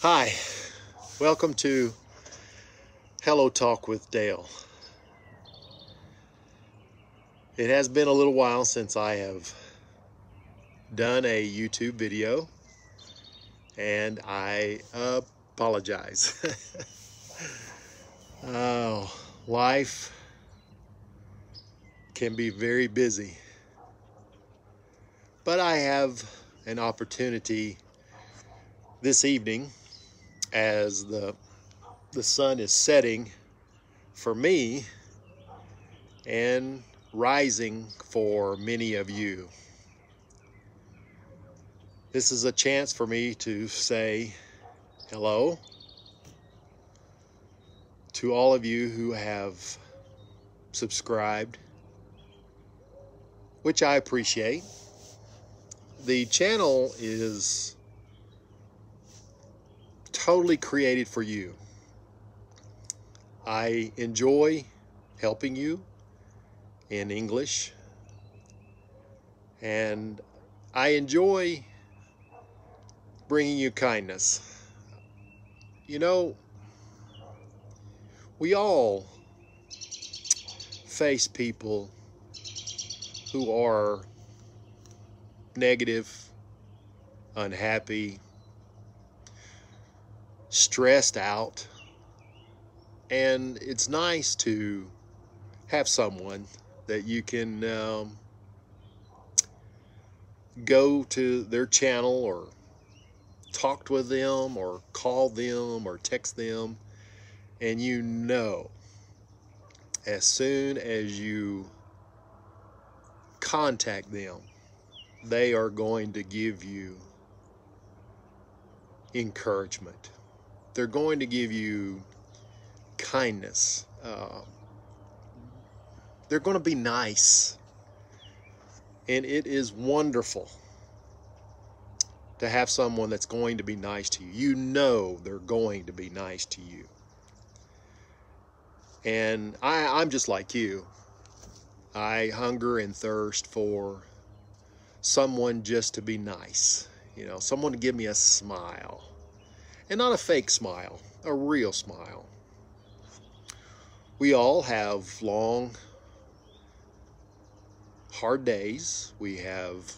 Hi, welcome to Hello Talk with Dale. It has been a little while since I have done a YouTube video and I apologize. oh, life can be very busy, but I have an opportunity this evening as the the sun is setting for me and rising for many of you. This is a chance for me to say hello to all of you who have subscribed, which I appreciate. The channel is totally created for you. I enjoy helping you in English and I enjoy bringing you kindness. You know, we all face people who are negative, unhappy, stressed out. And it's nice to have someone that you can um, go to their channel or talk with them or call them or text them and you know as soon as you contact them they are going to give you encouragement they're going to give you kindness. Uh, they're going to be nice. And it is wonderful to have someone that's going to be nice to you. You know they're going to be nice to you. And I, I'm just like you. I hunger and thirst for someone just to be nice. You know, someone to give me a smile. And not a fake smile, a real smile. We all have long, hard days. We have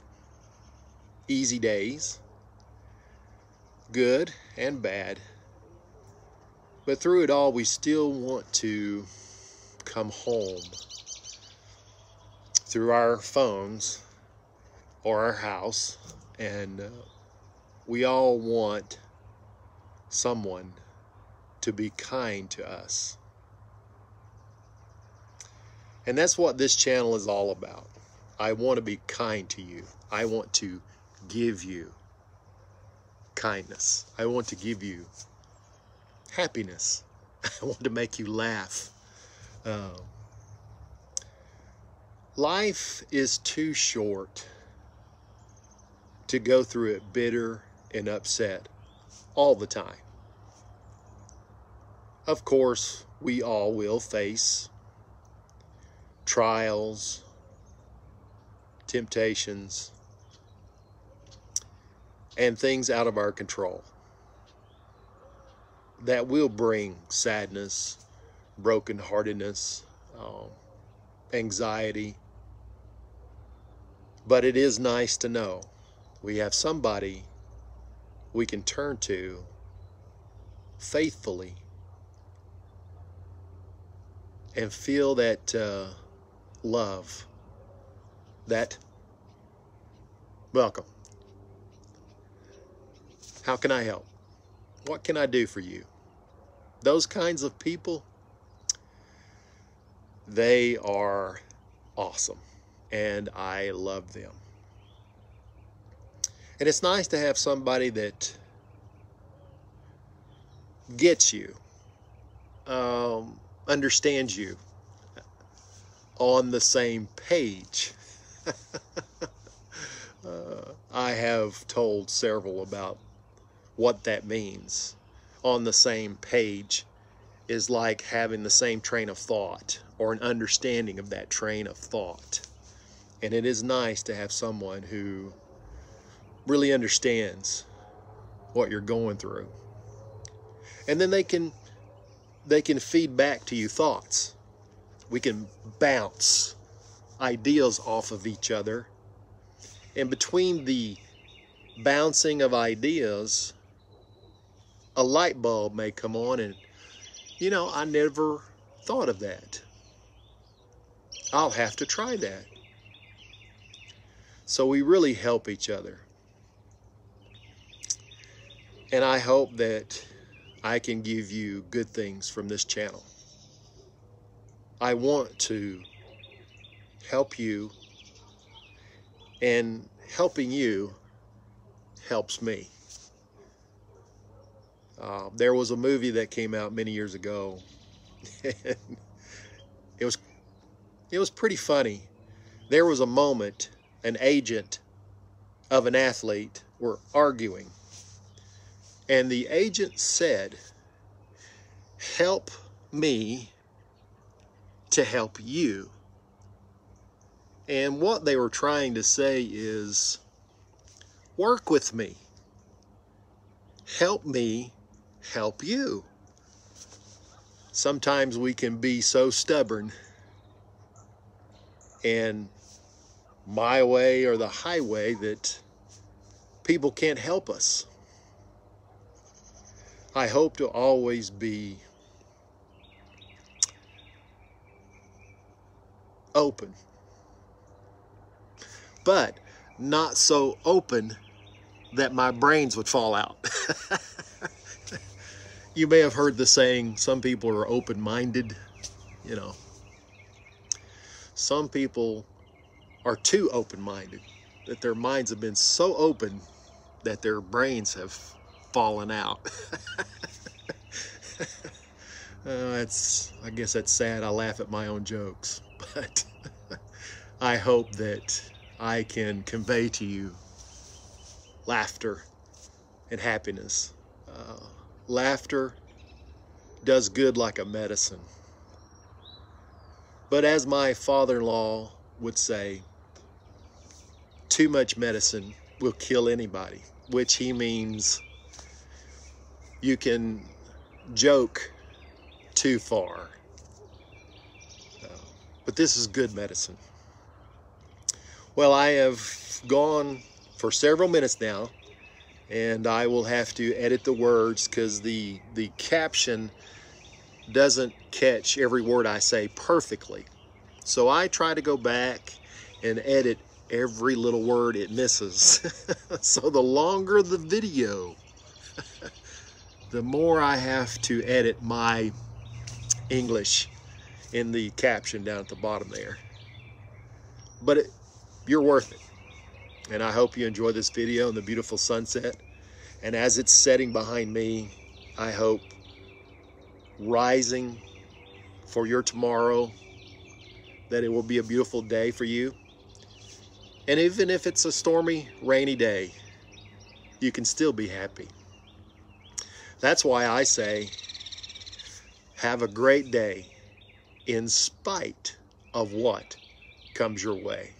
easy days, good and bad. But through it all, we still want to come home through our phones or our house. And uh, we all want someone to be kind to us. And that's what this channel is all about. I want to be kind to you. I want to give you kindness. I want to give you happiness. I want to make you laugh. Um, life is too short to go through it bitter and upset all the time. Of course, we all will face trials, temptations, and things out of our control that will bring sadness, brokenheartedness, um, anxiety. But it is nice to know we have somebody we can turn to faithfully and feel that uh, love, that welcome. How can I help? What can I do for you? Those kinds of people, they are awesome and I love them. And it's nice to have somebody that gets you, um, understands you on the same page. uh, I have told several about what that means. On the same page is like having the same train of thought or an understanding of that train of thought. And it is nice to have someone who really understands what you're going through And then they can they can feed back to you thoughts. We can bounce ideas off of each other. And between the bouncing of ideas, a light bulb may come on and you know, I never thought of that. I'll have to try that. So we really help each other. And I hope that I can give you good things from this channel. I want to help you, and helping you helps me. Uh, there was a movie that came out many years ago. it was it was pretty funny. There was a moment an agent of an athlete were arguing, and the agent said, "Help me to help you." And what they were trying to say is, work with me. Help me help you. Sometimes we can be so stubborn and my way or the highway that people can't help us. I hope to always be open, but not so open that my brains would fall out. you may have heard the saying, some people are open-minded, you know. Some people are too open-minded, that their minds have been so open that their brains have fallen out. uh, that's, I guess that's sad. I laugh at my own jokes, but I hope that I can convey to you laughter and happiness. Uh, laughter does good like a medicine. But as my father-in-law would say, too much medicine will kill anybody, which he means you can joke too far. But this is good medicine. Well, I have gone for several minutes now and I will have to edit the words because the the caption doesn't catch every word I say perfectly. So I try to go back and edit every little word it misses. so the longer the video, the more I have to edit my English in the caption down at the bottom there. But it, you're worth it. And I hope you enjoy this video and the beautiful sunset. And as it's setting behind me, I hope rising for your tomorrow, that it will be a beautiful day for you. And even if it's a stormy, rainy day, you can still be happy. That's why I say, have a great day in spite of what comes your way.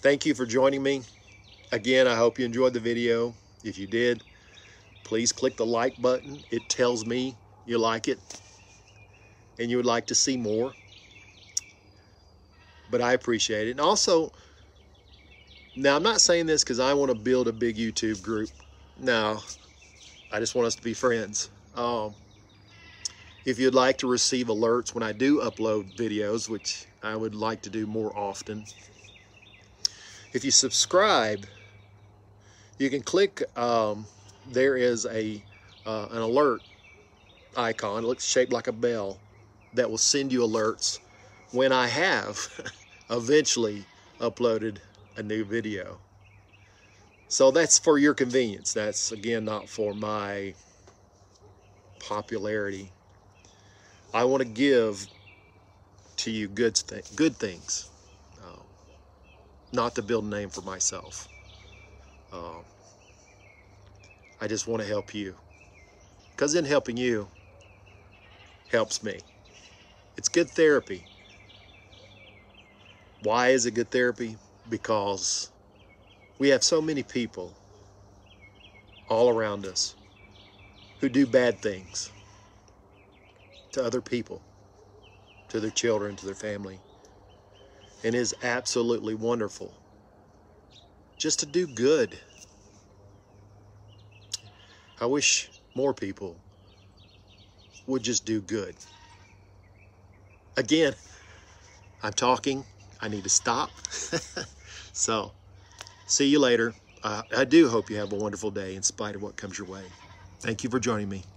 Thank you for joining me. Again, I hope you enjoyed the video. If you did, please click the like button. It tells me you like it and you would like to see more. But I appreciate it. And also, now I'm not saying this because I want to build a big YouTube group. No, I just want us to be friends. Um, if you'd like to receive alerts when I do upload videos, which I would like to do more often, if you subscribe, you can click, um, there is a uh, an alert icon, it looks shaped like a bell, that will send you alerts when I have eventually uploaded a new video. So that's for your convenience. That's, again, not for my popularity. I want to give to you good, th good things not to build a name for myself. Um, I just want to help you. Because in helping you, helps me. It's good therapy. Why is it good therapy? Because we have so many people all around us who do bad things to other people, to their children, to their family. And is absolutely wonderful just to do good. I wish more people would just do good. Again, I'm talking. I need to stop. so, see you later. Uh, I do hope you have a wonderful day in spite of what comes your way. Thank you for joining me.